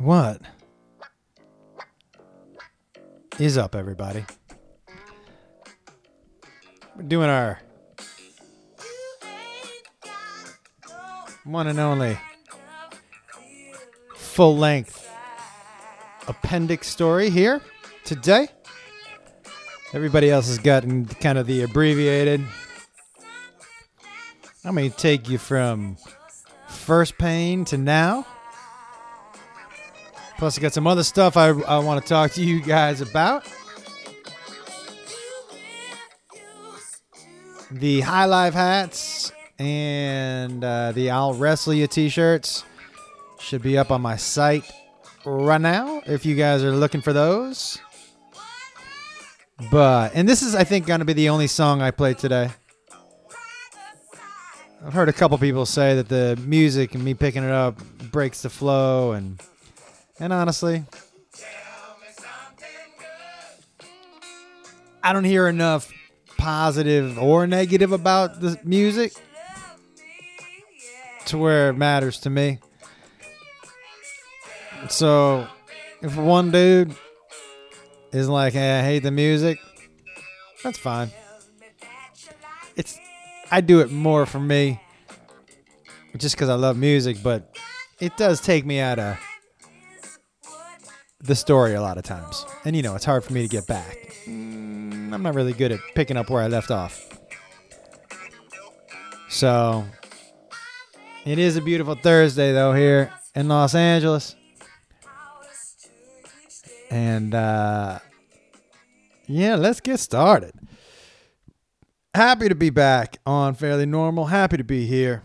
What is up, everybody? We're doing our one and only full length appendix story here today. Everybody else has gotten kind of the abbreviated. I'm going to take you from first pain to now. Plus, I got some other stuff I, I want to talk to you guys about. The High Life hats and uh, the I'll Wrestle You t shirts should be up on my site right now if you guys are looking for those. But, and this is, I think, going to be the only song I play today. I've heard a couple people say that the music and me picking it up breaks the flow and and honestly I don't hear enough positive or negative about the music to where it matters to me. So if one dude is like, hey, I hate the music, that's fine. It's I do it more for me just because I love music, but it does take me out of the story a lot of times. And you know, it's hard for me to get back. Mm, I'm not really good at picking up where I left off. So, it is a beautiful Thursday, though, here in Los Angeles. And, uh, yeah, let's get started. Happy to be back on Fairly Normal. Happy to be here.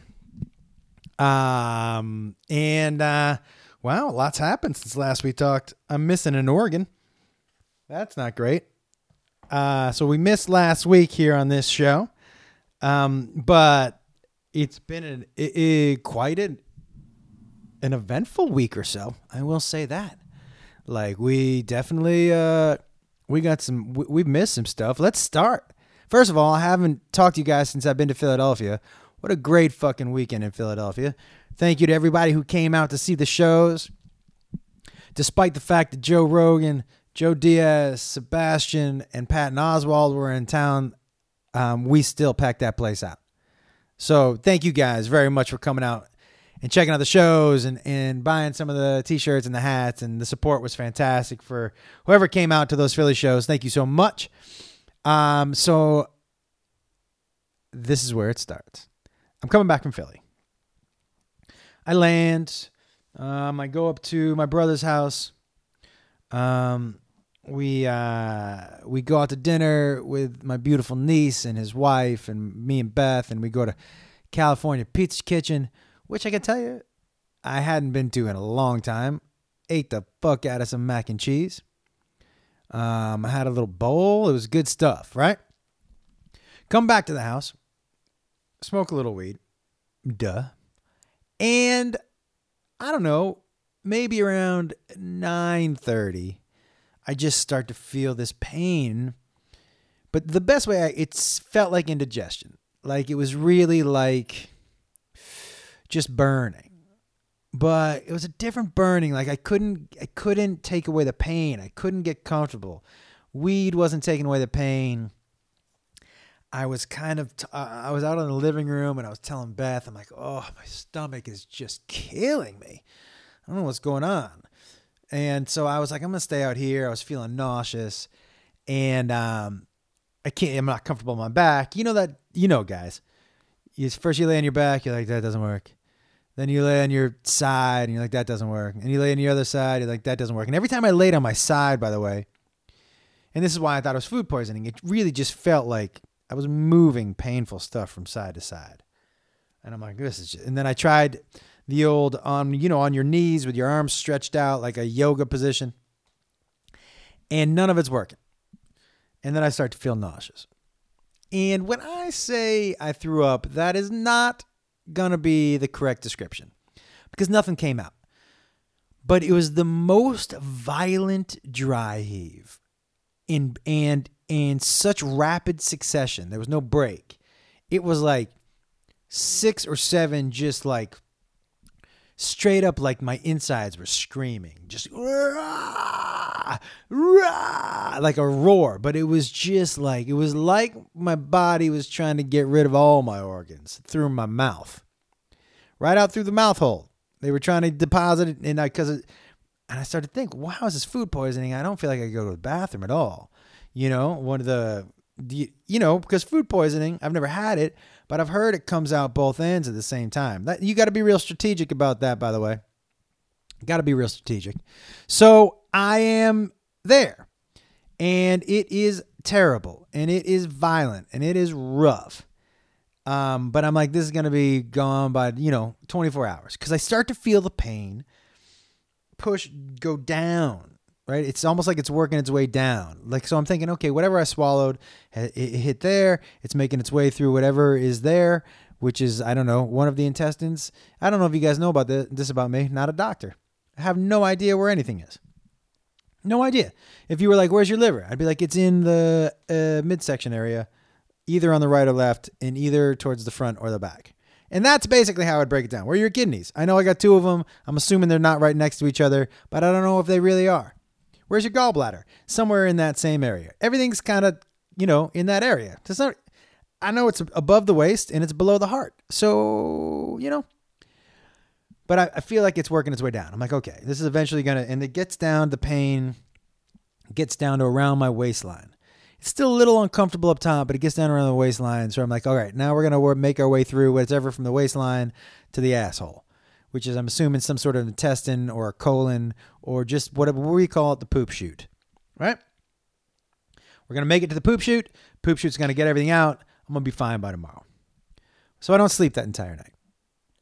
Um, and, uh, wow, lots happened since last we talked. I'm missing an organ. That's not great. Uh, so we missed last week here on this show. Um, but it's been an, it, it, quite an, an eventful week or so. I will say that. Like we definitely, uh, we got some, we, we've missed some stuff. Let's start. First of all, I haven't talked to you guys since I've been to Philadelphia. What a great fucking weekend in Philadelphia. Thank you to everybody who came out to see the shows. Despite the fact that Joe Rogan, Joe Diaz, Sebastian, and Patton Oswalt were in town, um, we still packed that place out. So thank you guys very much for coming out and checking out the shows and, and buying some of the t-shirts and the hats and the support was fantastic for whoever came out to those Philly shows. Thank you so much. Um, so this is where it starts. I'm coming back from Philly. I land. Um, I go up to my brother's house. Um, we uh, we go out to dinner with my beautiful niece and his wife and me and Beth, and we go to California Pizza Kitchen, which I can tell you I hadn't been to in a long time. Ate the fuck out of some mac and cheese. Um, I had a little bowl. It was good stuff, right? Come back to the house, smoke a little weed, duh, and I don't know, maybe around 9:30, I just start to feel this pain. But the best way I, it's felt like indigestion. Like it was really like just burning. But it was a different burning. Like I couldn't I couldn't take away the pain. I couldn't get comfortable. Weed wasn't taking away the pain. I was kind of, t- I was out in the living room and I was telling Beth, I'm like, oh, my stomach is just killing me. I don't know what's going on. And so I was like, I'm to stay out here. I was feeling nauseous and um, I can't, I'm not comfortable on my back. You know that, you know, guys, you, first you lay on your back, you're like, that doesn't work. Then you lay on your side and you're like, that doesn't work. And you lay on your other side, you're like, that doesn't work. And every time I laid on my side, by the way, and this is why I thought it was food poisoning, it really just felt like I was moving painful stuff from side to side. And I'm like, this is just, and then I tried the old on, you know, on your knees with your arms stretched out like a yoga position. And none of it's working. And then I start to feel nauseous. And when I say I threw up, that is not going to be the correct description because nothing came out. But it was the most violent dry heave in and in such rapid succession. There was no break. It was like six or seven just like straight up like my insides were screaming, just rah, rah, like a roar. But it was just like it was like my body was trying to get rid of all my organs through my mouth, right out through the mouth hole. They were trying to deposit it, and I uh, because and I started to think, wow, is this food poisoning? I don't feel like I go to the bathroom at all. You know, one of the you know because food poisoning, I've never had it, but I've heard it comes out both ends at the same time. That you got to be real strategic about that, by the way. Got to be real strategic. So I am there, and it is terrible, and it is violent, and it is rough. Um, but I'm like, this is gonna be gone by you know 24 hours because I start to feel the pain push go down right? It's almost like it's working its way down. Like so, I'm thinking, okay, whatever I swallowed, it hit there. It's making its way through whatever is there, which is I don't know one of the intestines. I don't know if you guys know about this, about me. Not a doctor. I have no idea where anything is. No idea. If you were like, "Where's your liver?" I'd be like, "It's in the uh, midsection area, either on the right or left, and either towards the front or the back." And that's basically how I'd break it down. Where are your kidneys? I know I got two of them. I'm assuming they're not right next to each other, but I don't know if they really are. Where's your gallbladder? Somewhere in that same area. Everything's kind of, you know, in that area. It's not, I know it's above the waist and it's below the heart. So, you know, but I, I feel like it's working its way down. I'm like, okay, this is eventually going to, and it gets down, the pain gets down to around my waistline. Still a little uncomfortable up top, but it gets down around the waistline. So I'm like, all right, now we're going to make our way through whatever from the waistline to the asshole which is I'm assuming some sort of intestine or a colon or just whatever we call it, the poop chute, right? We're gonna make it to the poop chute. Poop chute's gonna get everything out. I'm gonna be fine by tomorrow. So I don't sleep that entire night.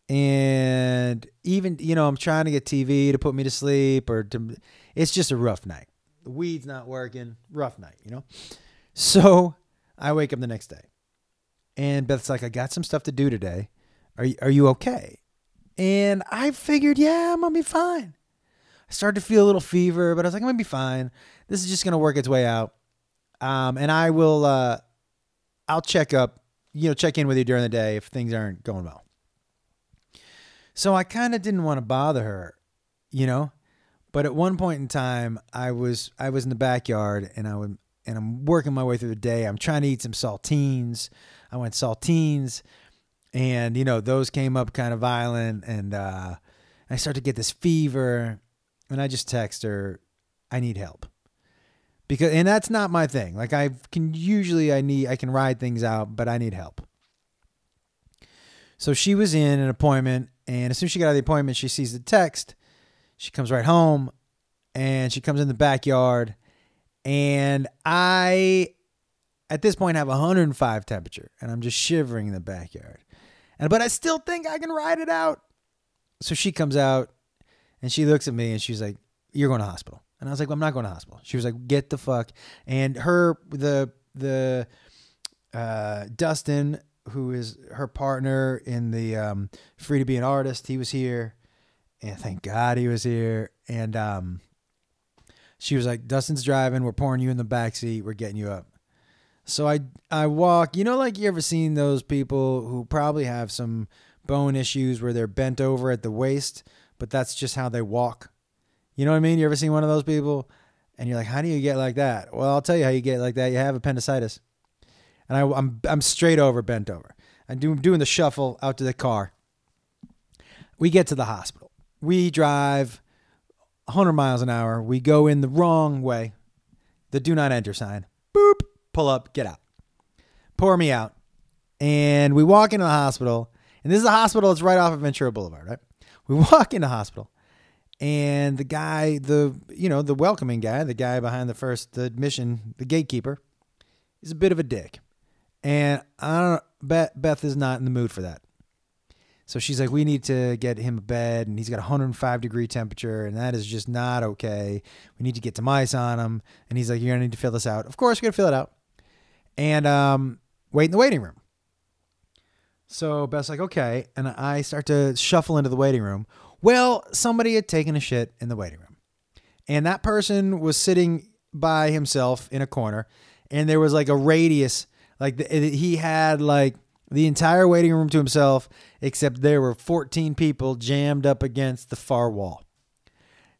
And even you know, I'm trying to get TV to put me to sleep, or to, it's just a rough night. The weed's not working. Rough night, you know. So I wake up the next day, and Beth's like, "I got some stuff to do today. Are you, are you okay?" And I figured, yeah, I'm gonna be fine. I started to feel a little fever, but I was like, I'm gonna be fine. This is just gonna work its way out. Um, and I will, uh, I'll check up, you know, check in with you during the day if things aren't going well. So I kind of didn't want to bother her, you know. But at one point in time, I was I was in the backyard and I would and I'm working my way through the day. I'm trying to eat some saltines. I went saltines and you know those came up kind of violent and uh, i start to get this fever and i just text her i need help because and that's not my thing like i can usually i need i can ride things out but i need help so she was in an appointment and as soon as she got out of the appointment she sees the text she comes right home and she comes in the backyard and i at this point have 105 temperature and i'm just shivering in the backyard and but I still think I can ride it out. So she comes out and she looks at me and she's like, You're going to hospital. And I was like, well, I'm not going to hospital. She was like, Get the fuck. And her the the uh, Dustin, who is her partner in the um, Free to Be an Artist, he was here. And thank God he was here. And um, she was like, Dustin's driving. We're pouring you in the back seat. We're getting you up. So I I walk. You know, like you ever seen those people who probably have some bone issues where they're bent over at the waist, but that's just how they walk. You know what I mean? You ever seen one of those people? And you're like, how do you get like that? Well, I'll tell you how you get like that. You have appendicitis. And I, am I'm, I'm straight over, bent over. I'm do, doing the shuffle out to the car. We get to the hospital. We drive 100 miles an hour. We go in the wrong way. The do not enter sign. Boop pull up, get out. Pour me out. And we walk into the hospital. And this is a hospital that's right off of Ventura Boulevard, right? We walk into hospital. And the guy, the you know, the welcoming guy, the guy behind the first admission, the gatekeeper, is a bit of a dick. And I don't Beth, Beth is not in the mood for that. So she's like, we need to get him a bed, and he's got 105 degree temperature, and that is just not okay. We need to get some ice on him. And he's like, you're gonna need to fill this out. Of course, we're gonna fill it out and um, wait in the waiting room. So Beth's like, okay. And I start to shuffle into the waiting room. Well, somebody had taken a shit in the waiting room. And that person was sitting by himself in a corner. And there was like a radius, like the, he had like the entire waiting room to himself, except there were 14 people jammed up against the far wall.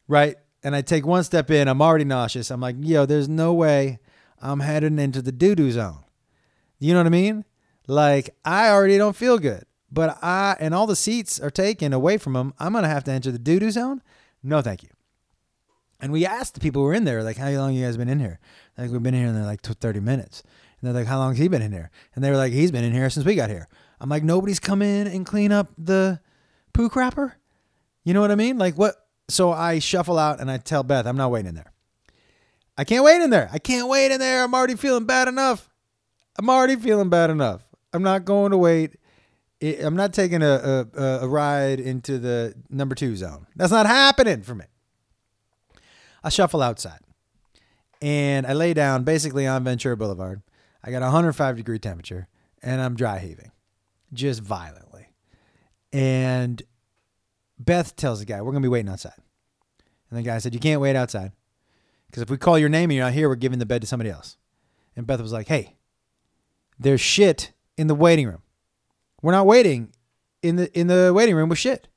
Right? And I take one step in, I'm already nauseous. I'm like, yo, there's no way I'm heading into the doo doo zone. You know what I mean? Like, I already don't feel good, but I, and all the seats are taken away from them. I'm going to have to enter the doo doo zone? No, thank you. And we asked the people who were in there, like, how long you guys been in here? Like, we've been here in there like 30 minutes. And they're like, how long has he been in here? And they were like, he's been in here since we got here. I'm like, nobody's come in and clean up the poo crapper? You know what I mean? Like, what? So I shuffle out and I tell Beth, I'm not waiting in there. I can't wait in there. I can't wait in there. I'm already feeling bad enough. I'm already feeling bad enough. I'm not going to wait. I'm not taking a, a, a ride into the number two zone. That's not happening for me. I shuffle outside and I lay down basically on Ventura Boulevard. I got 105 degree temperature and I'm dry heaving just violently. And Beth tells the guy, We're going to be waiting outside. And the guy said, You can't wait outside. Because if we call your name and you're not here, we're giving the bed to somebody else. And Beth was like, Hey, there's shit in the waiting room. We're not waiting in the in the waiting room with shit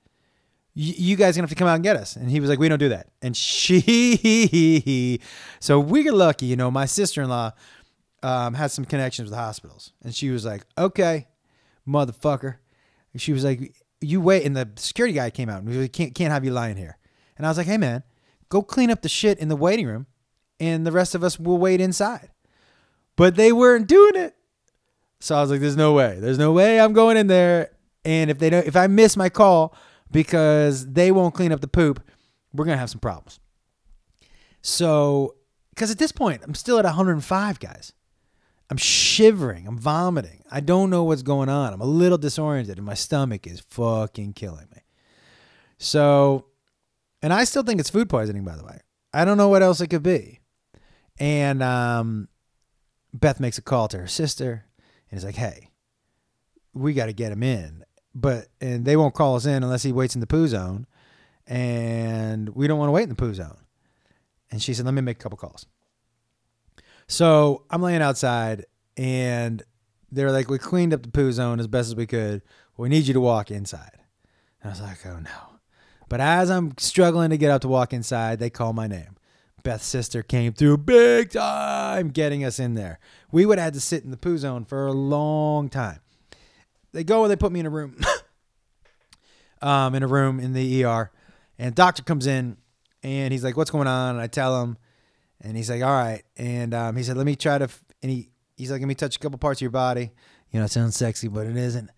you guys gonna have to come out and get us. And he was like, we don't do that. And she, so we get lucky, you know, my sister-in-law um, had some connections with hospitals. And she was like, okay, motherfucker. And she was like, you wait. And the security guy came out and we can't, can't have you lying here. And I was like, hey man, go clean up the shit in the waiting room and the rest of us will wait inside. But they weren't doing it. So I was like, there's no way. There's no way I'm going in there. And if they don't, if I miss my call, because they won't clean up the poop, we're going to have some problems. So, because at this point, I'm still at 105, guys. I'm shivering. I'm vomiting. I don't know what's going on. I'm a little disoriented, and my stomach is fucking killing me. So, and I still think it's food poisoning, by the way. I don't know what else it could be. And um, Beth makes a call to her sister and is like, hey, we got to get him in but and they won't call us in unless he waits in the poo zone, and we don't want to wait in the poo zone. And she said, "Let me make a couple calls." So I'm laying outside, and they're like, "We cleaned up the poo zone as best as we could. We need you to walk inside." And I was like, "Oh no!" But as I'm struggling to get up to walk inside, they call my name. Beth's sister came through big time getting us in there. We would have had to sit in the poo zone for a long time. They go and they put me in a room, um, in a room in the ER, and doctor comes in and he's like, "What's going on?" And I tell him, and he's like, "All right," and um, he said, "Let me try to," f-, and he he's like, "Let me touch a couple parts of your body." You know, it sounds sexy, but it isn't.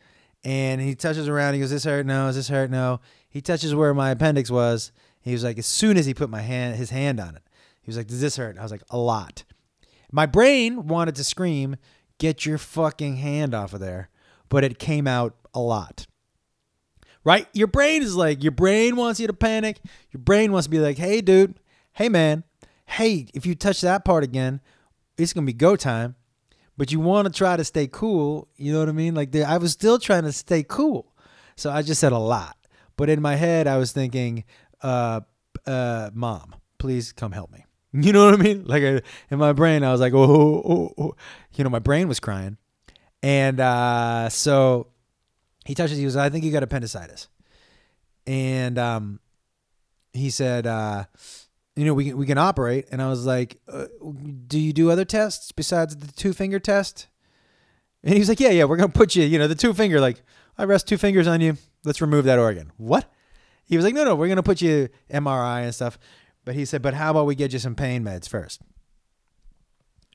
And he touches around. He goes, "This hurt? No. Is this hurt? No." He touches where my appendix was. He was like, as soon as he put my hand, his hand on it, he was like, "Does this hurt?" I was like, "A lot." My brain wanted to scream, "Get your fucking hand off of there!" but it came out a lot. Right? Your brain is like, your brain wants you to panic. Your brain wants to be like, hey, dude, hey, man, hey, if you touch that part again, it's to be go time. But you want to try to stay cool. You know what I mean? Like, I was still trying to stay cool. So I just said a lot. But in my head, I was thinking, uh, uh, mom, please come help me. You know what I mean? Like in my brain, I was like, oh, oh, oh, you know, my brain was crying. And uh, so he touches. He goes, "I think you got appendicitis." And um, he said, uh, "You know, we can we can operate." And I was like, uh, "Do you do other tests besides the two finger test?" And he was like, "Yeah, yeah, we're gonna put you. You know, the two finger. Like, I rest two fingers on you. Let's remove that organ." What? He was like, "No, no, we're gonna put you MRI and stuff." But he said, "But how about we get you some pain meds first?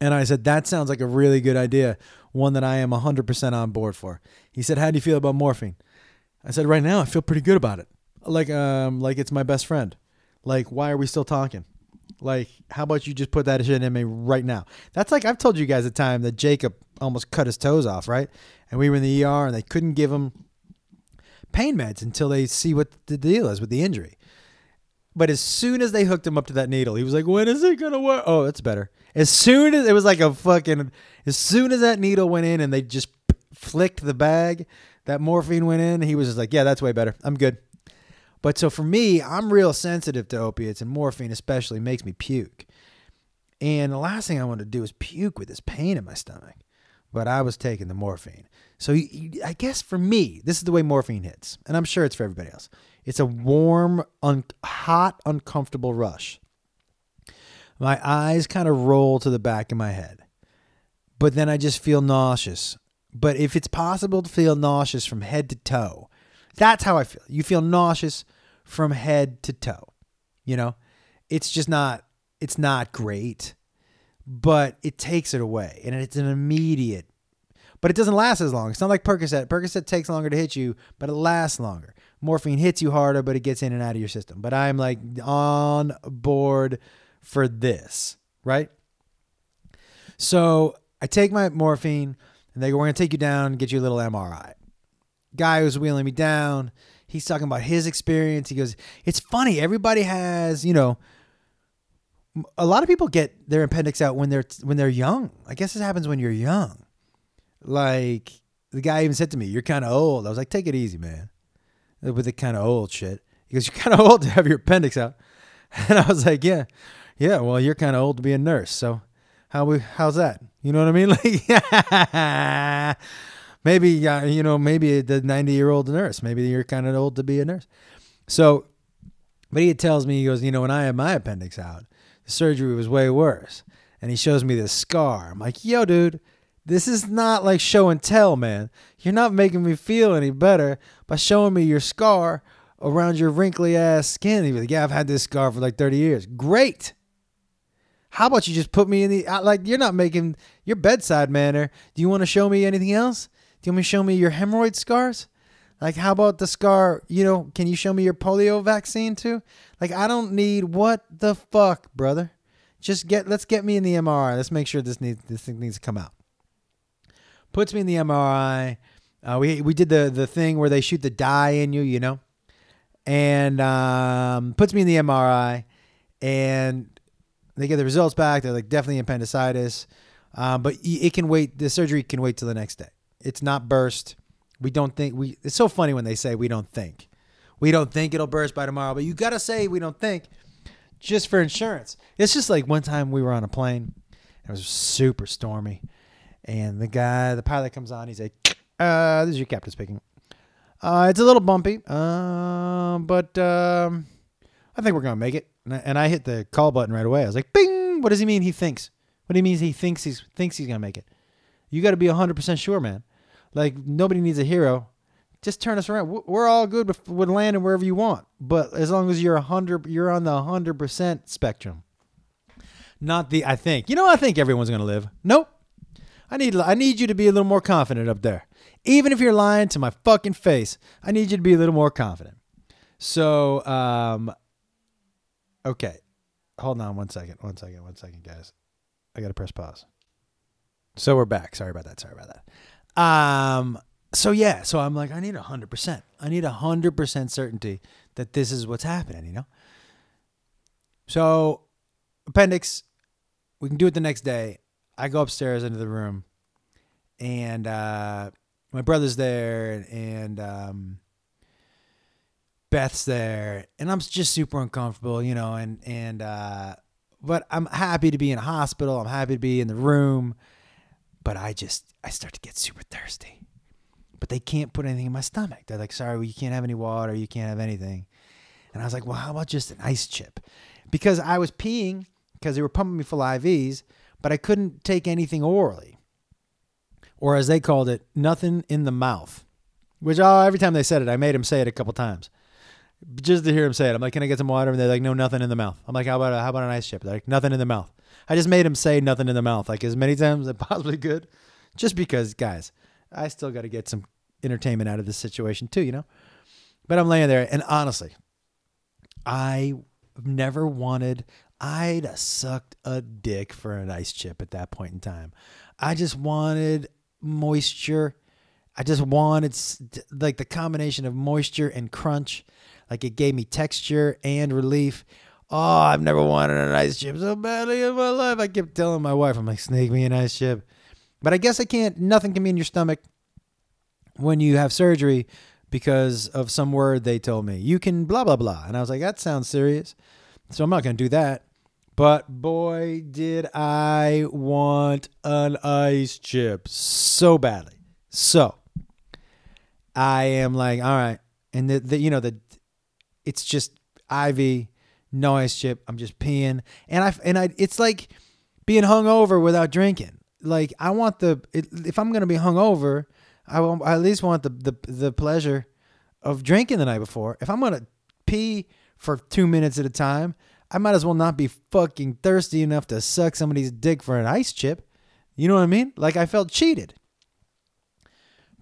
And I said, That sounds like a really good idea, one that I am 100% on board for. He said, How do you feel about morphine? I said, Right now, I feel pretty good about it. Like, um, like it's my best friend. Like, why are we still talking? Like, how about you just put that shit in me right now? That's like I've told you guys a time that Jacob almost cut his toes off, right? And we were in the ER and they couldn't give him pain meds until they see what the deal is with the injury. But as soon as they hooked him up to that needle, he was like, "When is it gonna work?" Oh, that's better. As soon as it was like a fucking, as soon as that needle went in and they just flicked the bag, that morphine went in. He was just like, "Yeah, that's way better. I'm good." But so for me, I'm real sensitive to opiates, and morphine especially makes me puke. And the last thing I want to do is puke with this pain in my stomach. but I was taking the morphine. So I guess for me, this is the way morphine hits, and I'm sure it's for everybody else. It's a warm, un- hot, uncomfortable rush. My eyes kind of roll to the back of my head, but then I just feel nauseous. But if it's possible to feel nauseous from head to toe, that's how I feel. You feel nauseous from head to toe. You know, it's just not. It's not great, but it takes it away, and it's an immediate. But it doesn't last as long. It's not like Percocet. Percocet takes longer to hit you, but it lasts longer. Morphine hits you harder, but it gets in and out of your system. But I'm like on board for this, right? So I take my morphine, and they go, "We're gonna take you down and get you a little MRI." Guy who's wheeling me down, he's talking about his experience. He goes, "It's funny. Everybody has, you know, a lot of people get their appendix out when they're when they're young. I guess this happens when you're young. Like the guy even said to me, "You're kind of old." I was like, "Take it easy, man." With the kind of old shit, he goes, "You're kind of old to have your appendix out," and I was like, "Yeah, yeah. Well, you're kind of old to be a nurse, so how we how's that? You know what I mean? Like, maybe you know, maybe the 90 year old nurse. Maybe you're kind of old to be a nurse." So, but he tells me, he goes, "You know, when I had my appendix out, the surgery was way worse," and he shows me this scar. I'm like, "Yo, dude." This is not like show and tell, man. You're not making me feel any better by showing me your scar around your wrinkly ass skin. He's like, yeah, I've had this scar for like 30 years. Great. How about you just put me in the like? You're not making your bedside manner. Do you want to show me anything else? Do you want me to show me your hemorrhoid scars? Like, how about the scar? You know, can you show me your polio vaccine too? Like, I don't need what the fuck, brother. Just get let's get me in the MRI. Let's make sure this needs this thing needs to come out puts me in the MRI. Uh, we we did the the thing where they shoot the dye in you, you know, and um, puts me in the MRI, and they get the results back. They're like definitely appendicitis, um, but it can wait. The surgery can wait till the next day. It's not burst. We don't think we. It's so funny when they say we don't think. We don't think it'll burst by tomorrow, but you gotta say we don't think, just for insurance. It's just like one time we were on a plane. It was super stormy. And the guy, the pilot comes on. He's like, uh, "This is your captain speaking. Uh, it's a little bumpy, uh, but um, I think we're gonna make it." And I, and I hit the call button right away. I was like, "Bing! What does he mean? He thinks? What do he means? He thinks he's thinks he's gonna make it? You got to be hundred percent sure, man. Like nobody needs a hero. Just turn us around. We're all good with, landing wherever you want, but as long as you're a hundred, you're on the hundred percent spectrum. Not the I think. You know, I think everyone's gonna live. Nope. I need I need you to be a little more confident up there. Even if you're lying to my fucking face, I need you to be a little more confident. So, um okay. Hold on one second. One second. One second, guys. I got to press pause. So we're back. Sorry about that. Sorry about that. Um so yeah, so I'm like I need a 100%. I need a 100% certainty that this is what's happening, you know? So appendix we can do it the next day. I go upstairs into the room, and uh, my brother's there, and um, Beth's there, and I'm just super uncomfortable, you know, and and uh, but I'm happy to be in a hospital. I'm happy to be in the room, but I just I start to get super thirsty. But they can't put anything in my stomach. They're like, "Sorry, well, you can't have any water. You can't have anything." And I was like, "Well, how about just an ice chip?" Because I was peeing because they were pumping me full IVs, but I couldn't take anything orally, or as they called it, nothing in the mouth. Which oh, every time they said it, I made them say it a couple times, just to hear him say it. I'm like, "Can I get some water?" And they're like, "No, nothing in the mouth." I'm like, "How about a, how about an ice chip?" They're like, "Nothing in the mouth." I just made him say nothing in the mouth, like as many times as I possibly could, just because, guys, I still got to get some entertainment out of this situation too, you know. But I'm laying there, and honestly, I never wanted. I'd sucked a dick for an ice chip at that point in time. I just wanted moisture. I just wanted like the combination of moisture and crunch. Like it gave me texture and relief. Oh, I've never wanted an ice chip so badly in my life. I kept telling my wife, I'm like, snake me an ice chip. But I guess I can't, nothing can be in your stomach when you have surgery because of some word they told me. You can blah, blah, blah. And I was like, that sounds serious. So I'm not going to do that. But boy, did I want an ice chip so badly. So I am like, all right. And the, the you know, the it's just IV, no ice chip. I'm just peeing. And I and I it's like being hungover without drinking. Like I want the if I'm gonna be hungover, I, will, I at least want the, the the pleasure of drinking the night before. If I'm gonna pee for two minutes at a time, I might as well not be fucking thirsty enough to suck somebody's dick for an ice chip. You know what I mean? Like I felt cheated.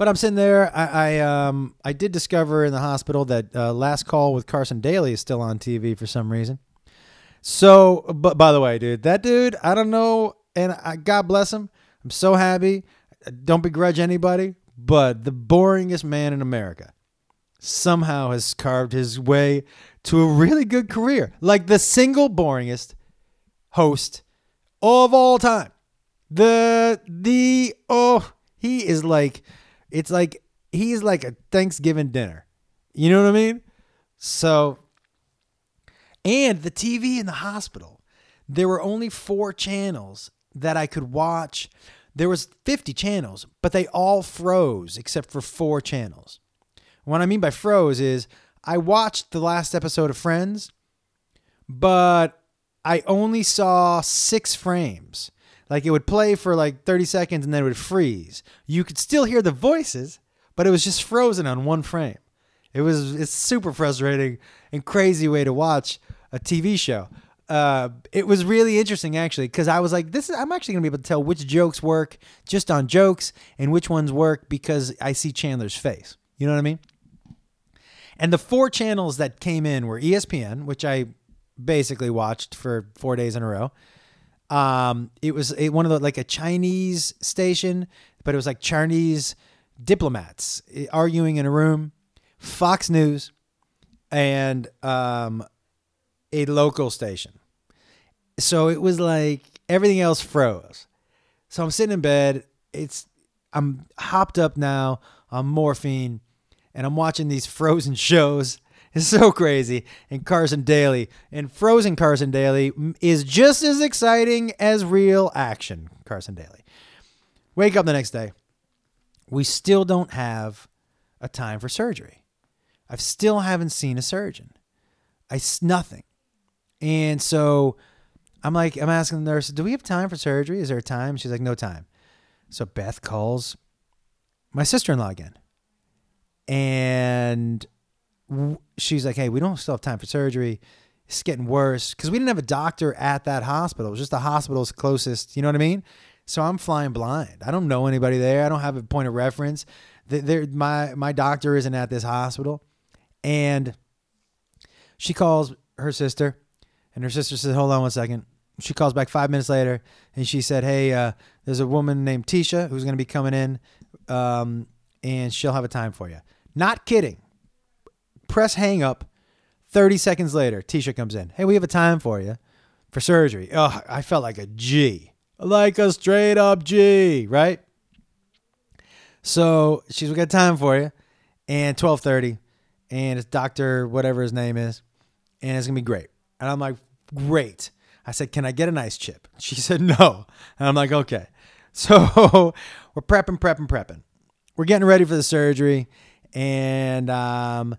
But I'm sitting there. I, I um I did discover in the hospital that uh, Last Call with Carson Daly is still on TV for some reason. So, but by the way, dude, that dude, I don't know, and I, God bless him. I'm so happy. Don't begrudge anybody, but the boringest man in America somehow has carved his way to a really good career. Like the single boringest host of all time. The the oh, he is like it's like he's like a Thanksgiving dinner. You know what I mean? So and the TV in the hospital. There were only 4 channels that I could watch. There was 50 channels, but they all froze except for 4 channels. What I mean by froze is I watched the last episode of Friends, but I only saw six frames. Like it would play for like 30 seconds and then it would freeze. You could still hear the voices, but it was just frozen on one frame. It was it's super frustrating and crazy way to watch a TV show. Uh, it was really interesting actually because I was like, this is I'm actually gonna be able to tell which jokes work just on jokes and which ones work because I see Chandler's face. You know what I mean? And the four channels that came in were ESPN, which I basically watched for four days in a row. Um, it was a, one of the like a Chinese station, but it was like Chinese diplomats eh, arguing in a room. Fox News and um, a local station. So it was like everything else froze. So I'm sitting in bed. It's I'm hopped up now on morphine and I'm watching these frozen shows. It's so crazy. And Carson Daly. And Frozen Carson Daly is just as exciting as real action Carson Daly. Wake up the next day. We still don't have a time for surgery. I still haven't seen a surgeon. I nothing. And so I'm like, I'm asking the nurse, do we have time for surgery? Is there a time? She's like, no time. So Beth calls my sister in law again and she's like, "Hey, we don't still have time for surgery. It's getting worse because we didn't have a doctor at that hospital. It was just the hospital's closest. You know what I mean? So I'm flying blind. I don't know anybody there. I don't have a point of reference. There, my my doctor isn't at this hospital, and she calls her sister, and her sister says, "Hold on one second. She calls back five minutes later, and she said, "Hey, uh, there's a woman named Tisha who's going to be coming in, um, and she'll have a time for you." Not kidding. Press hang up. 30 seconds later, Tisha comes in. Hey, we have a time for you for surgery. Oh, I felt like a G. Like a straight up G, right? So she's we got time for you. And 1230. And it's Dr. whatever his name is. And it's gonna be great. And I'm like, great. I said, Can I get an ice chip? She said no. And I'm like, okay. So we're prepping, prepping, prepping. We're getting ready for the surgery and um,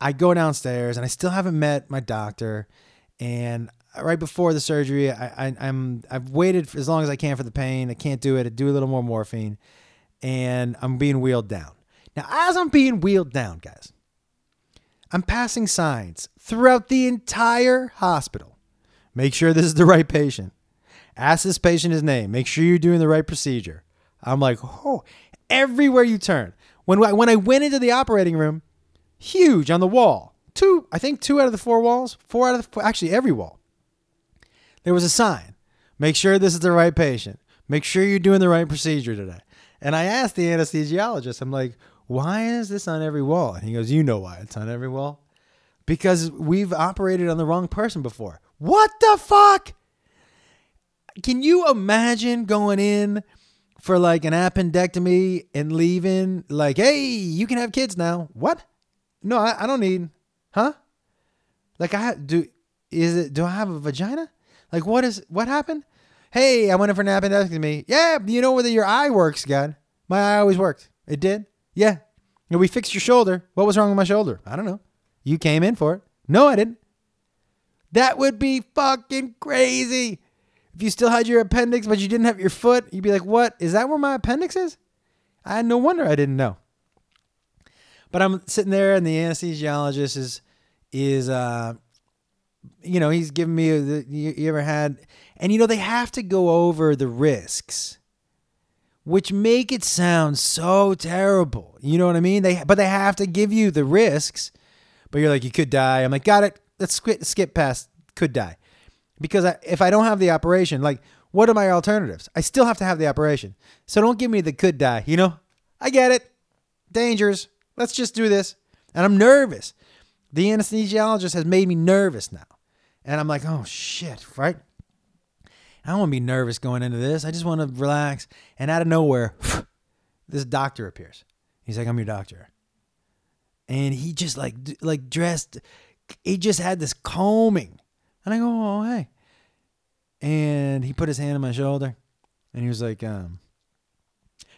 I go downstairs and I still haven't met my doctor. And right before the surgery, I, I, am I've waited as long as I can for the pain. I can't do it. I do a little more morphine, and I'm being wheeled down. Now, as I'm being wheeled down, guys, I'm passing signs throughout the entire hospital. Make sure this is the right patient. Ask this patient his name. Make sure you're doing the right procedure. I'm like, oh, everywhere you turn. When when I went into the operating room, huge on the wall. Two, I think two out of the four walls, four out of the, actually every wall. There was a sign. Make sure this is the right patient. Make sure you're doing the right procedure today. And I asked the anesthesiologist, I'm like, why is this on every wall? And he goes, You know why it's on every wall? Because we've operated on the wrong person before. What the fuck? Can you imagine going in for like an appendectomy and leaving, like, hey, you can have kids now. What? No, I, I don't need, huh? Like I do, is it? Do I have a vagina? Like, what is what happened? Hey, I went in for an appendectomy. Yeah, you know whether your eye works, God. My eye always worked. It did. Yeah. And we fixed your shoulder. What was wrong with my shoulder? I don't know. You came in for it. No, I didn't. That would be fucking crazy. If you still had your appendix, but you didn't have your foot, you'd be like, what? Is that where my appendix is? I no wonder I didn't know. But I'm sitting there, and the anesthesiologist is is uh, you know, he's giving me the you, you ever had, and you know they have to go over the risks, which make it sound so terrible. You know what I mean? They but they have to give you the risks, but you're like you could die. I'm like got it. Let's skip, skip past could die, because I, if I don't have the operation, like what are my alternatives? I still have to have the operation. So don't give me the could die. You know, I get it. Dangers. Let's just do this. And I'm nervous. The anesthesiologist has made me nervous now. And I'm like, oh shit, right? I don't want to be nervous going into this. I just want to relax. And out of nowhere, this doctor appears. He's like, I'm your doctor. And he just like like dressed, he just had this combing. And I go, oh hey. And he put his hand on my shoulder and he was like, um,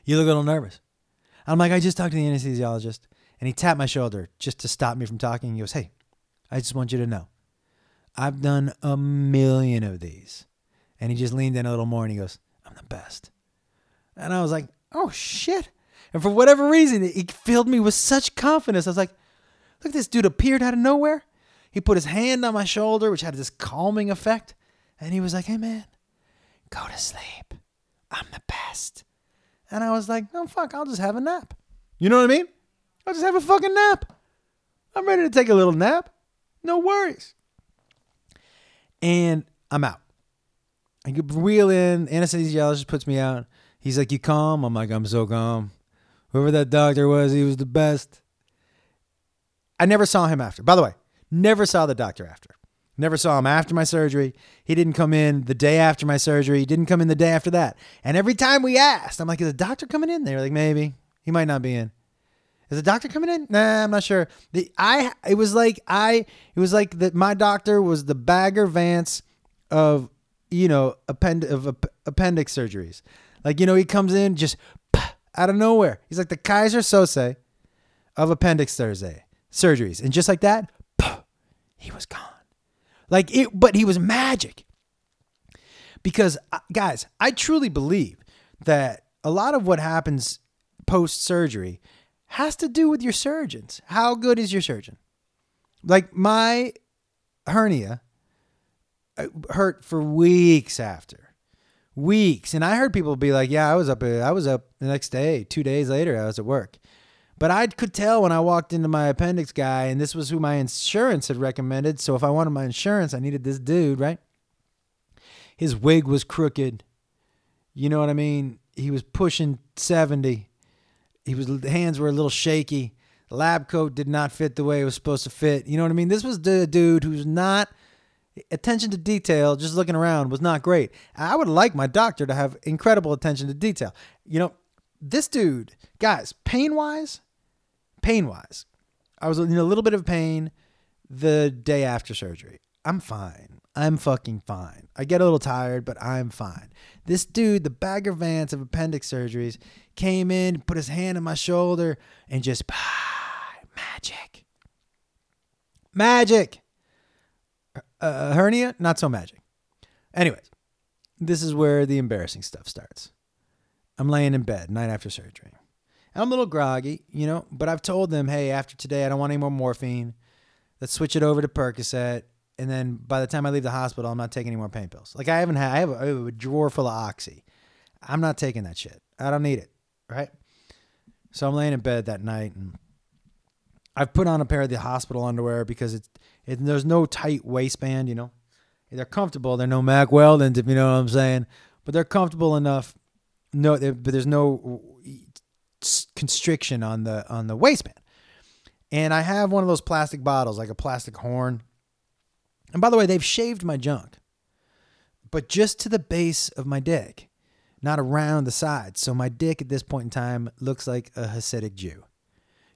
you look a little nervous. I'm like, I just talked to the anesthesiologist and he tapped my shoulder just to stop me from talking. He goes, Hey, I just want you to know I've done a million of these. And he just leaned in a little more and he goes, I'm the best. And I was like, Oh shit. And for whatever reason, it filled me with such confidence. I was like, Look, this dude appeared out of nowhere. He put his hand on my shoulder, which had this calming effect. And he was like, Hey man, go to sleep. I'm the best. And I was like, Oh fuck, I'll just have a nap. You know what I mean? I'll just have a fucking nap. I'm ready to take a little nap. No worries. And I'm out. I get wheel in. Anesthesiologist puts me out. He's like, "You calm?" I'm like, "I'm so calm." Whoever that doctor was, he was the best. I never saw him after. By the way, never saw the doctor after. Never saw him after my surgery. He didn't come in the day after my surgery. He didn't come in the day after that. And every time we asked, I'm like, "Is the doctor coming in?" They were like, "Maybe. He might not be in." Is the doctor coming in? Nah, I'm not sure. The I it was like I it was like that my doctor was the Bagger Vance of you know append of appendix surgeries. Like you know he comes in just out of nowhere. He's like the Keyser Söze of appendix Thursday surgeries, and just like that, he was gone. Like it, but he was magic. Because uh, guys, I truly believe that a lot of what happens post surgery has to do with your surgeons. How good is your surgeon? Like my hernia uh, hurt for weeks after. Weeks. And I heard people be like, "Yeah, I was up I was up the next day, 2 days later I was at work." But I could tell when I walked into my appendix guy and this was who my insurance had recommended, so if I wanted my insurance, I needed this dude, right? His wig was crooked. You know what I mean? He was pushing 70 he was hands were a little shaky. Lab coat did not fit the way it was supposed to fit. You know what I mean? This was the dude who's not attention to detail, just looking around was not great. I would like my doctor to have incredible attention to detail. You know, this dude, guys, pain wise, pain wise, I was in a little bit of pain the day after surgery. I'm fine. I'm fucking fine. I get a little tired, but I'm fine. This dude, the Bagger Vance of appendix surgeries, came in, put his hand on my shoulder, and just ah, magic. Magic. Uh, hernia, not so magic. Anyways, this is where the embarrassing stuff starts. I'm laying in bed night after surgery. I'm a little groggy, you know, but I've told them, hey, after today, I don't want any more morphine. Let's switch it over to Percocet and then by the time I leave the hospital, I'm not taking any more pain pills. Like I haven't had, I have a, I have a drawer full of oxy. I'm not taking that shit. I don't need it. Right. So I'm laying in bed that night and I've put on a pair of the hospital underwear because it's, it, there's no tight waistband, you know. They're comfortable. They're no Mack Weldons, if you know what I'm saying, but they're comfortable enough. No, but there's no constriction on the on the waistband. And I have one of those plastic bottles, like a plastic horn, and by the way, they've shaved my junk, but just to the base of my dick, not around the sides. So my dick at this point in time looks like a Hasidic Jew.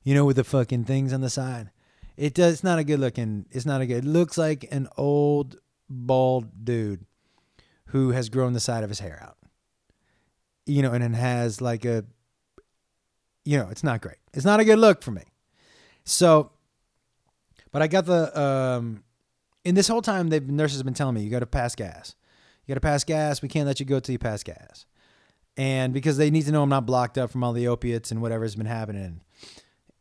You know, with the fucking things on the side. It does. It's not a good looking. It's not a good. It looks like an old bald dude. who has grown the side of his hair out. You know, and it has like a, you know, it's not great. It's not a good look for me. So, but I got the, um, in this whole time, the nurses have been telling me, you got to pass gas. You got to pass gas. We can't let you go till you pass gas. And because they need to know I'm not blocked up from all the opiates and whatever's been happening.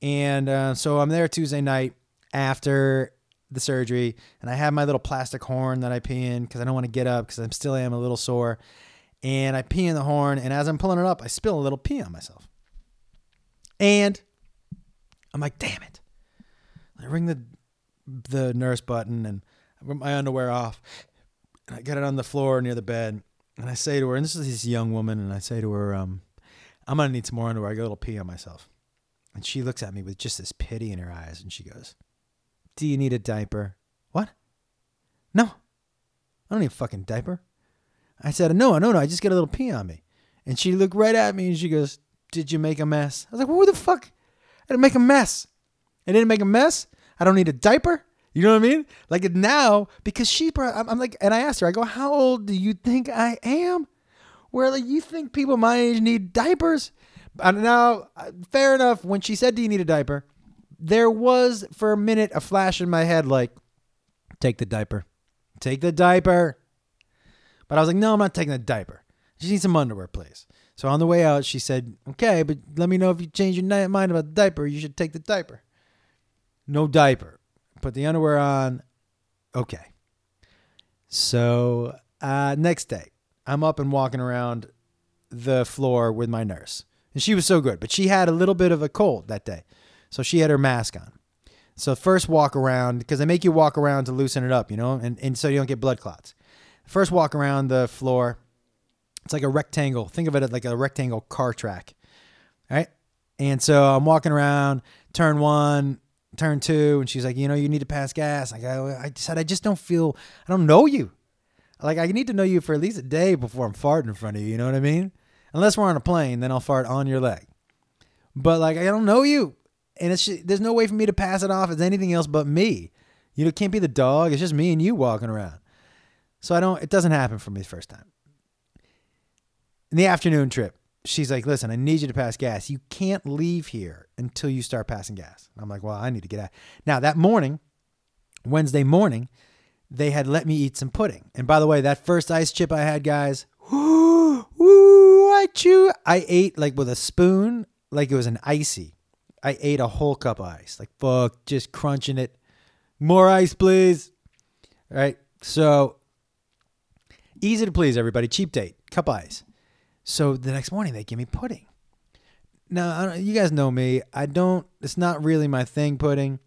And uh, so I'm there Tuesday night after the surgery, and I have my little plastic horn that I pee in because I don't want to get up because I still am a little sore. And I pee in the horn, and as I'm pulling it up, I spill a little pee on myself. And I'm like, damn it. I ring the the nurse button and My underwear off. And I get it on the floor near the bed. And I say to her, and this is this young woman, and I say to her, um, I'm gonna need some more underwear. I got a little pee on myself. And she looks at me with just this pity in her eyes, and she goes, Do you need a diaper? What? No. I don't need a fucking diaper. I said, No, no, no, I just get a little pee on me. And she looked right at me and she goes, Did you make a mess? I was like, What the fuck? I didn't make a mess. I didn't make a mess. I don't need a diaper. You know what I mean? Like now, because she, I'm, I'm like, and I asked her, I go, how old do you think I am? Where like you think people my age need diapers? And now, uh, fair enough. When she said, "Do you need a diaper?" There was for a minute a flash in my head, like, "Take the diaper, take the diaper." But I was like, "No, I'm not taking the diaper. She needs some underwear, please." So on the way out, she said, "Okay, but let me know if you change your mind about the diaper. You should take the diaper." No diaper. Put the underwear on. Okay. So uh, next day, I'm up and walking around the floor with my nurse. And she was so good, but she had a little bit of a cold that day. So she had her mask on. So first walk around, because they make you walk around to loosen it up, you know, and, and so you don't get blood clots. First walk around the floor. It's like a rectangle. Think of it like a rectangle car track. Right? And so I'm walking around, turn one, turn two, and she's like, you know, you need to pass gas. Like I, I said, I just don't feel, I don't know you. Like I need to know you for at least a day before I'm farting in front of you. You know what I mean? Unless we're on a plane, then I'll fart on your leg. But like I don't know you, and it's just, there's no way for me to pass it off as anything else but me. You know, it can't be the dog. It's just me and you walking around. So I don't. It doesn't happen for me the first time. In the afternoon trip, she's like, "Listen, I need you to pass gas. You can't leave here until you start passing gas." I'm like, "Well, I need to get out." Now that morning, Wednesday morning, they had let me eat some pudding. And by the way, that first ice chip I had, guys, I chew. I ate like with a spoon, like it was an icy. I ate a whole cup of ice, like fuck, just crunching it. More ice, please. All right. So easy to please everybody. Cheap date, cup ice. So the next morning they give me pudding. Now you guys know me. I don't. It's not really my thing, pudding.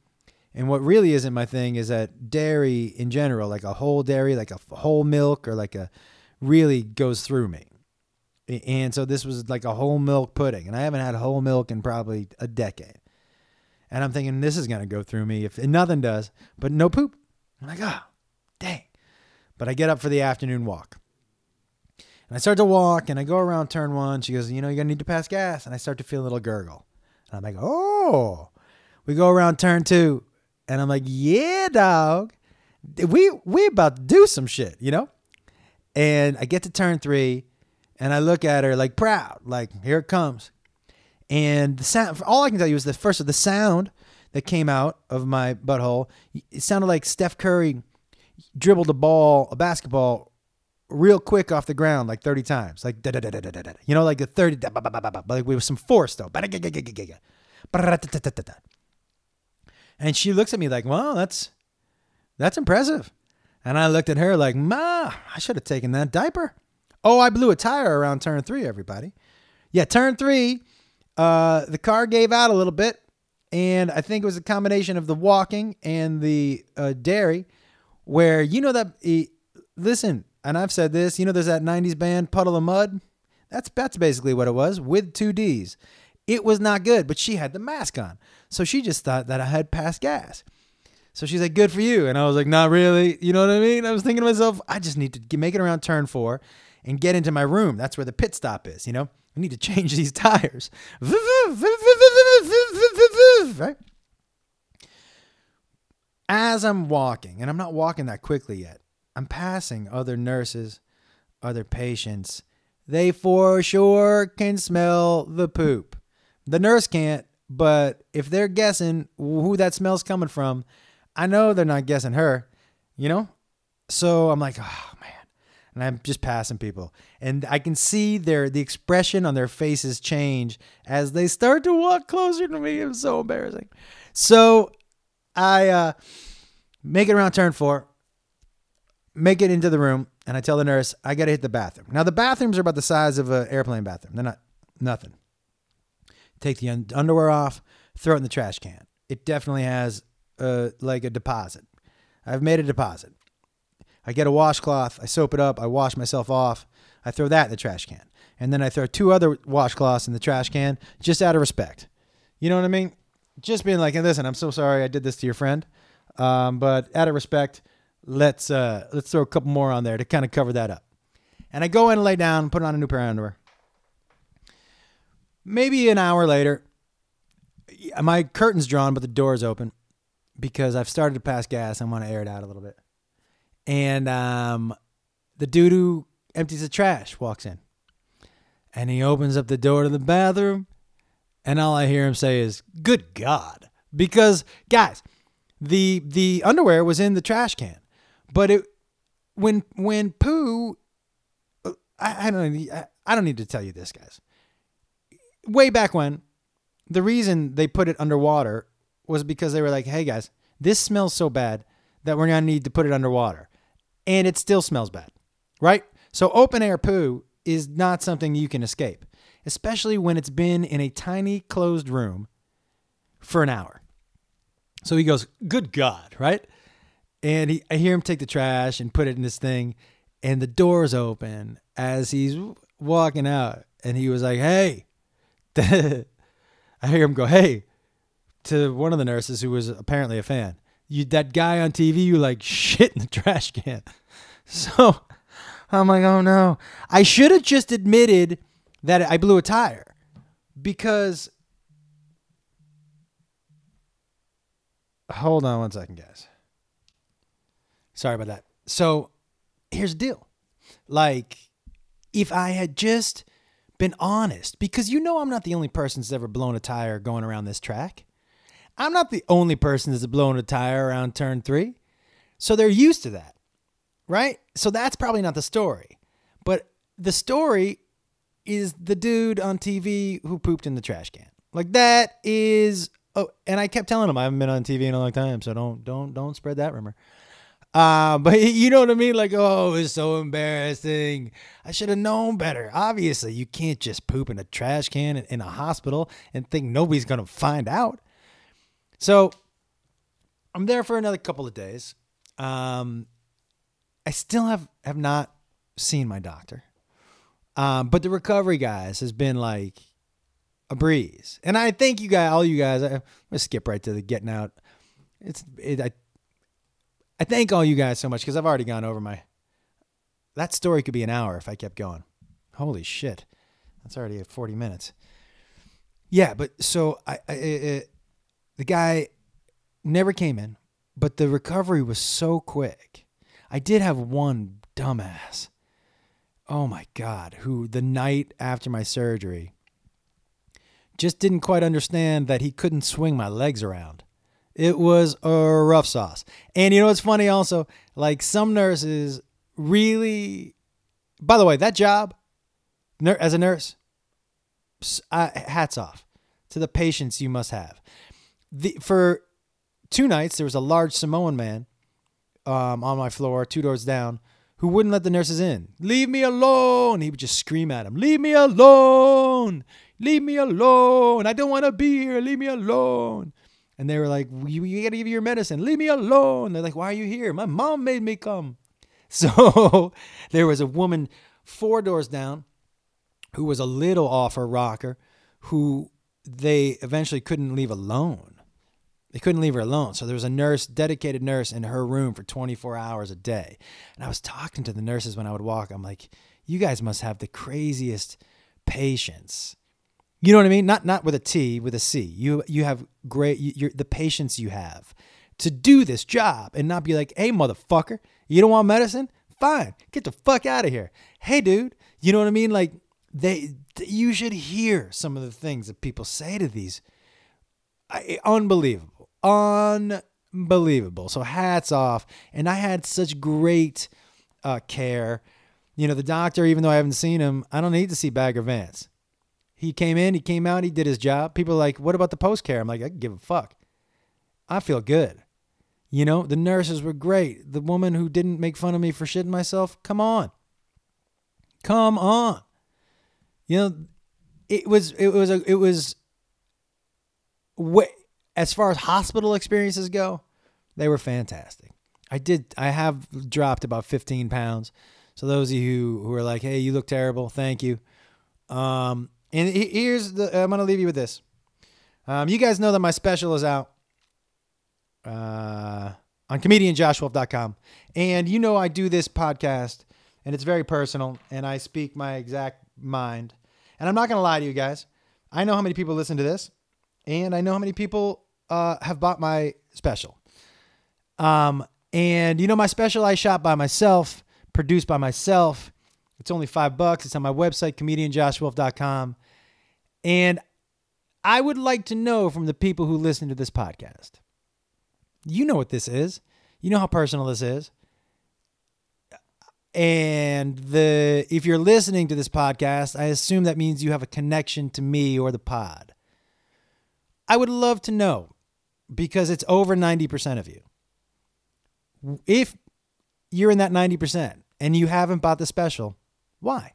And what really isn't my thing is that dairy in general, like a whole dairy, like a whole milk or like a really goes through me. And so this was like a whole milk pudding. And I haven't had whole milk in probably a decade. And I'm thinking this is going to go through me if nothing does, but no poop. I'm like, oh, dang. But I get up for the afternoon walk. And I start to walk and I go around turn one. She goes, You know, you're going to need to pass gas. And I start to feel a little gurgle. And I'm like, Oh. We go around turn two and I'm like, yeah, dog. We we about to do some shit, you know? And I get to turn three and I look at her like proud, like here it comes. And the sound all I can tell you is the first of the sound that came out of my butthole, it sounded like Steph Curry dribbled a ball, a basketball, real quick off the ground, like 30 times. Like da da da da da da. You know, like a 30 like we with some force though. And she looks at me like, "Well, that's that's impressive." And I looked at her like, "Ma, I should have taken that diaper." Oh, I blew a tire around turn three. Everybody, yeah, turn three. Uh, the car gave out a little bit, and I think it was a combination of the walking and the uh, dairy, where you know that. Uh, listen, and I've said this. You know, there's that '90s band Puddle of Mudd? That's that's basically what it was with two D's. It was not good, but she had the mask on. So she just thought that I had passed gas. So she's like, good for you. And I was like, not really. You know what I mean? I was thinking to myself, I just need to make it around turn four and get into my room. That's where the pit stop is, you know? I need to change these tires. right? As I'm walking, and I'm not walking that quickly yet, I'm passing other nurses, other patients, they for sure can smell the poop. The nurse can't, but if they're guessing who that smell's coming from, I know they're not guessing her, you know? So I'm like, oh man. And I'm just passing people. And I can see their the expression on their faces change as they start to walk closer to me. Was so embarrassing. So I uh, make it around turn four, make it into the room, and I tell the nurse, I gotta hit the bathroom. Now the bathrooms are about the size of an airplane bathroom. They're not nothing. Take the un- underwear off, throw it in the trash can. It definitely has uh, like a deposit. I've made a deposit. I get a washcloth, I soap it up, I wash myself off, I throw that in the trash can. And then I throw two other washcloths in the trash can just out of respect. You know what I mean? Just being like, listen, I'm so sorry I did this to your friend. Um, but out of respect, let's uh, let's throw a couple more on there to kind of cover that up. And I go in and lay down, put on a new pair of underwear. Maybe an hour later, my curtain's drawn, but the door's open because I've started to pass gas. I want to air it out a little bit. And um, the dude who empties the trash walks in. And he opens up the door to the bathroom. And all I hear him say is, Good God. Because, guys, the the underwear was in the trash can. But it when when poo uh, I, I don't I, I don't need to tell you this, guys. Way back when, the reason they put it underwater was because they were like, hey guys, this smells so bad that we're gonna need to put it underwater. And it still smells bad. Right? So open air poo is not something you can escape, especially when it's been in a tiny closed room for an hour. So he goes, Good God, right? And he, I hear him take the trash and put it in this thing, and the door's open as he's walking out. And he was like, Hey, I hear him go, Hey, to one of the nurses who was apparently a fan. You that guy on TV, you like shit in the trash can. So I'm like, oh no. I should have just admitted that I blew a tire because hold on one second, guys. Sorry about that. So here's the deal. Like, if I had just been honest, because you know I'm not the only person that's ever blown a tire going around this track. I'm not the only person that's blown a tire around turn three. So they're used to that, right? So that's probably not the story. But the story is the dude on TV who pooped in the trash can. Like that is oh, and I kept telling him I haven't been on TV in a long time, so don't don't don't spread that rumor. Uh, but you know what I mean? Like, oh, it's so embarrassing. I should have known better. Obviously, you can't just poop in a trash can in a hospital and think nobody's gonna find out. So I'm there for another couple of days. Um, I still have have not seen my doctor. Um, but the recovery guys has been like a breeze. And I thank you guys, all you guys. I, am gonna skip right to the getting out. It's it, I I thank all you guys so much because I've already gone over my. That story could be an hour if I kept going. Holy shit, that's already at 40 minutes. Yeah, but so I, I it, the guy never came in, but the recovery was so quick. I did have one dumbass. Oh my god, who the night after my surgery just didn't quite understand that he couldn't swing my legs around. It was a rough sauce. And you know what's funny also? Like some nurses really, by the way, that job as a nurse, hats off to the patience you must have. The, for two nights, there was a large Samoan man um, on my floor, two doors down, who wouldn't let the nurses in. Leave me alone. He would just scream at him, Leave me alone. Leave me alone. I don't want to be here. Leave me alone. And they were like, you, you got to give me your medicine. Leave me alone. They're like, why are you here? My mom made me come. So there was a woman four doors down who was a little off her rocker who they eventually couldn't leave alone. They couldn't leave her alone. So there was a nurse, dedicated nurse in her room for 24 hours a day. And I was talking to the nurses when I would walk. I'm like, you guys must have the craziest patience you know what I mean? Not not with a T, with a C. You you have great you, the patience you have to do this job and not be like, "Hey, motherfucker, you don't want medicine? fine. Get the fuck out of here. Hey, dude. You know what I mean? Like they, you should hear some of the things that people say to these. I, unbelievable, unbelievable. So hats off. And I had such great uh, care. You know, the doctor, even though I haven't seen him, I don't need to see Bagger Vance. He came in, he came out, he did his job. People are like, what about the post care? I'm like, I give a fuck. I feel good. You know, the nurses were great. The woman who didn't make fun of me for shitting myself, come on. Come on. You know, it was it was a it was as far as hospital experiences go, they were fantastic. I did I have dropped about 15 pounds. So those of you who, who are like, "Hey, you look terrible. Thank you." Um and here's the I'm to leave you with this. Um you guys know that my special is out uh, on comedianjoshwolf.com. And you know, I do this podcast and it's very personal and I speak my exact mind. And I'm not to lie to you guys. I know how many people listen to this and I know how many people uh, have bought my special. Um, and you know, my special I shot by myself, produced by myself. It's only five bucks. It's on my website, comedianjoshwolf.com. And I would like to know from the people who listen to this podcast you know what this is. You know how personal this is. And the if you're listening to this podcast, I assume that means you have a connection to me or the pod. I would love to know because it's over 90% of you. If you're in that 90% and you haven't bought the special, why?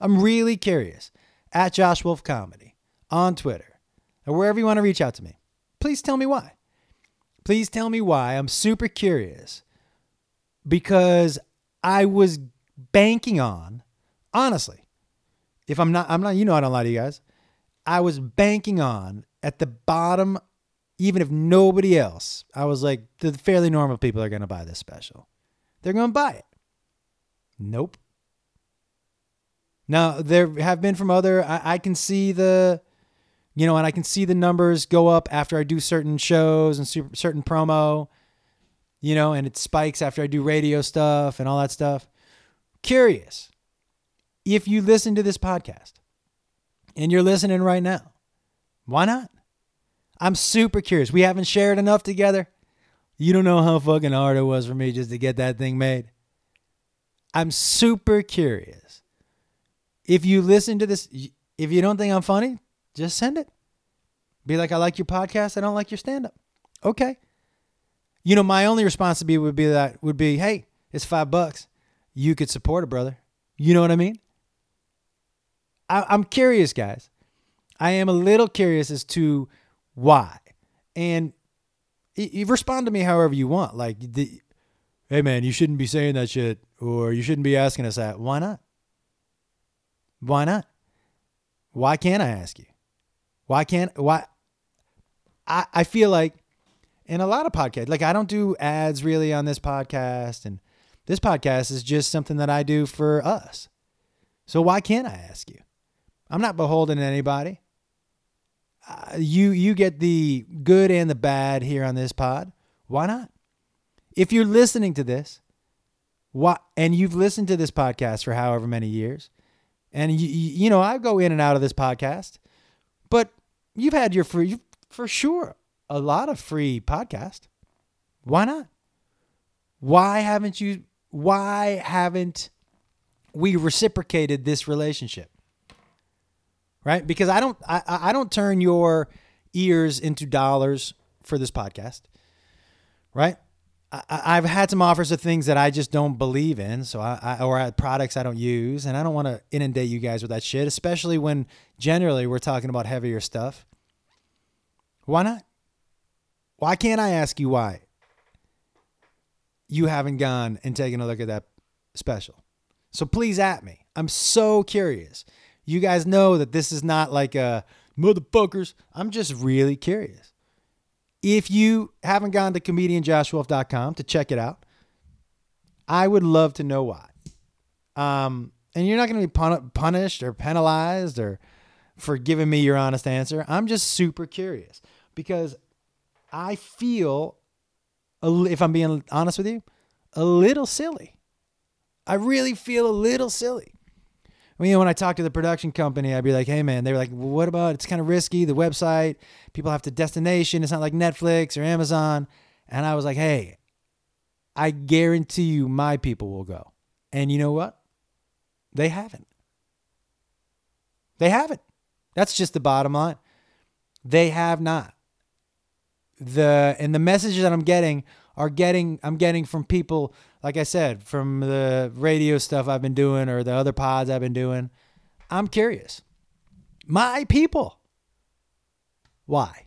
I'm really curious. At Josh Wolf Comedy on Twitter or wherever you want to reach out to me. Please tell me why. Please tell me why. I'm super curious because I was banking on, honestly, if I'm not, I'm not, you know, I don't lie to you guys. I was banking on at the bottom, even if nobody else, I was like, the fairly normal people are going to buy this special. They're going to buy it. Nope. Now, there have been from other, I, I can see the, you know, and I can see the numbers go up after I do certain shows and super, certain promo, you know, and it spikes after I do radio stuff and all that stuff. Curious if you listen to this podcast and you're listening right now, why not? I'm super curious. We haven't shared enough together. You don't know how fucking hard it was for me just to get that thing made. I'm super curious. If you listen to this, if you don't think I'm funny, just send it. Be like, I like your podcast. I don't like your stand up. Okay. You know, my only response to be would be that would be, hey, it's five bucks. You could support a brother. You know what I mean? I, I'm curious, guys. I am a little curious as to why. And you respond to me however you want. Like, the, hey, man, you shouldn't be saying that shit, or you shouldn't be asking us that. Why not? Why not? Why can't I ask you? Why can't why I, I feel like in a lot of podcasts, like I don't do ads really on this podcast, and this podcast is just something that I do for us. So why can't I ask you? I'm not beholden to anybody. Uh, you you get the good and the bad here on this pod. Why not? If you're listening to this, why and you've listened to this podcast for however many years, and you you know I go in and out of this podcast, but You've had your free, for sure, a lot of free podcast. Why not? Why haven't you? Why haven't we reciprocated this relationship? Right? Because I don't, I, I don't turn your ears into dollars for this podcast. Right? I, have had some offers of things that I just don't believe in, so I, I or products I don't use, and I don't want to inundate you guys with that shit, especially when generally we're talking about heavier stuff. Why not? Why can't I ask you why you haven't gone and taken a look at that special? So please at me. I'm so curious. You guys know that this is not like a motherfuckers. I'm just really curious. If you haven't gone to comedianjoshwolf.com to check it out, I would love to know why. Um, and you're not going to be pun- punished or penalized or for giving me your honest answer. I'm just super curious because I feel, if I'm being honest with you, a little silly. I really feel a little silly. I mean, when I talk to the production company, I'd be like, hey, man, they were like, well, what about it's kind of risky, the website, people have to destination, it's not like Netflix or Amazon. And I was like, hey, I guarantee you my people will go. And you know what? They haven't. They haven't. That's just the bottom line. They have not. The and the messages that I'm getting are getting I'm getting from people like I said from the radio stuff I've been doing or the other pods I've been doing. I'm curious. My people. Why?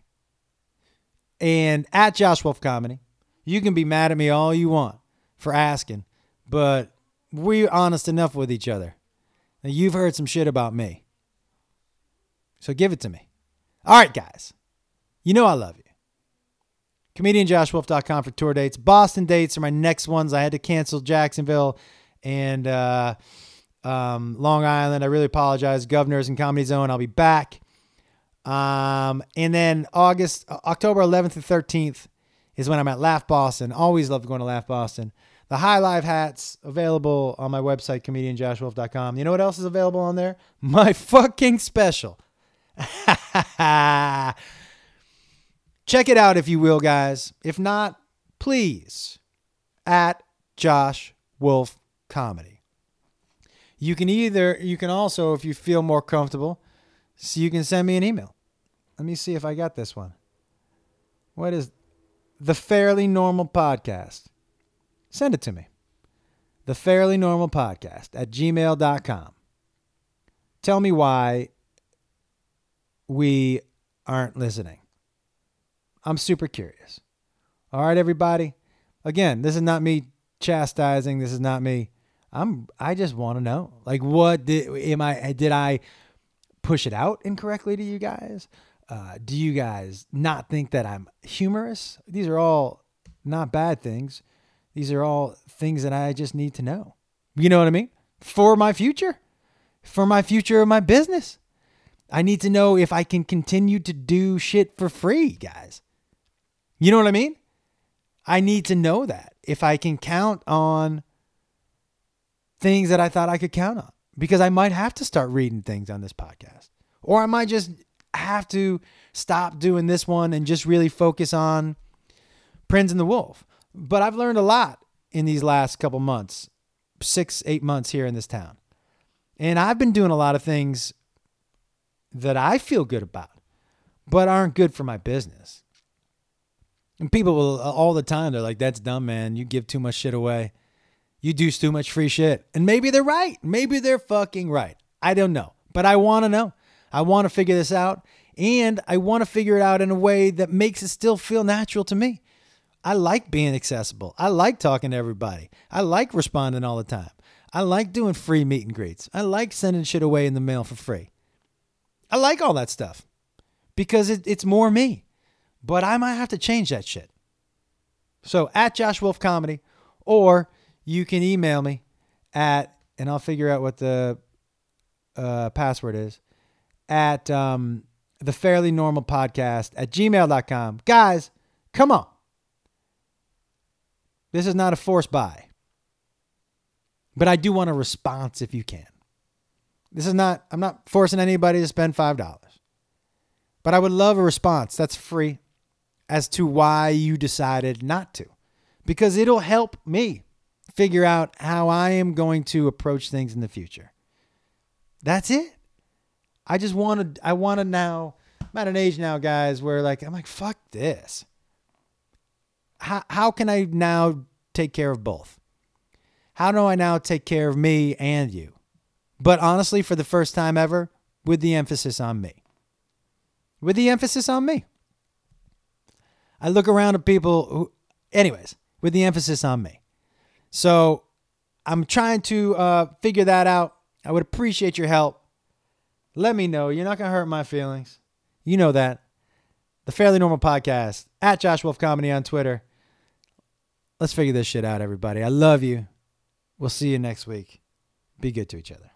And at Josh Wolf Comedy, you can be mad at me all you want for asking, but we're honest enough with each other. Now, you've heard some shit about me. So give it to me. All right, guys. You know I love you. ComedianJoshWolf.com for tour dates. Boston dates are my next ones. I had to cancel Jacksonville and uh, um, Long Island. I really apologize. Governors and Comedy Zone. I'll be back. Um, and then August, October 11th and 13th is when I'm at Laugh Boston. Always love going to Laugh Boston. The High Live hats available on my website, comedianjoshwolf.com. You know what else is available on there? My fucking special. Check it out if you will, guys. If not, please at Josh Wolf Comedy. You can either, you can also, if you feel more comfortable, so you can send me an email. Let me see if I got this one. What is the Fairly Normal Podcast? Send it to me. The Fairly Normal Podcast at gmail.com. Tell me why we aren't listening. I'm super curious. All right, everybody. Again, this is not me chastising. This is not me. I'm. I just want to know, like, what did am I? Did I push it out incorrectly to you guys? Uh, do you guys not think that I'm humorous? These are all not bad things. These are all things that I just need to know. You know what I mean? For my future, for my future of my business. I need to know if I can continue to do shit for free, guys. You know what I mean? I need to know that if I can count on things that I thought I could count on because I might have to start reading things on this podcast or I might just have to stop doing this one and just really focus on Prince and the Wolf. But I've learned a lot in these last couple months, six, eight months here in this town. And I've been doing a lot of things that I feel good about, but aren't good for my business. And people will uh, all the time, they're like, that's dumb, man. You give too much shit away. You do too much free shit. And maybe they're right. Maybe they're fucking right. I don't know. But I want to know. I want to figure this out. And I want to figure it out in a way that makes it still feel natural to me. I like being accessible. I like talking to everybody. I like responding all the time. I like doing free meet and greets. I like sending shit away in the mail for free. I like all that stuff because it, it's more me. But I might have to change that shit. So at Josh Wolf Comedy, or you can email me at, and I'll figure out what the uh, password is, at um, the Fairly Normal Podcast at gmail.com. Guys, come on. This is not a forced buy. But I do want a response if you can. This is not, I'm not forcing anybody to spend $5. But I would love a response that's free as to why you decided not to. Because it'll help me figure out how I am going to approach things in the future. That's it. I just want to, I want to now, I'm at an age now, guys, where like, I'm like, fuck this. How, how can I now take care of both? How do I now take care of me and you? But honestly, for the first time ever, with the emphasis on me. With the emphasis on me. I look around at people who, anyways, with the emphasis on me. So I'm trying to uh, figure that out. I would appreciate your help. Let me know. You're not going to hurt my feelings. You know that. The Fairly Normal Podcast at Josh Wolf Comedy on Twitter. Let's figure this shit out, everybody. I love you. We'll see you next week. Be good to each other.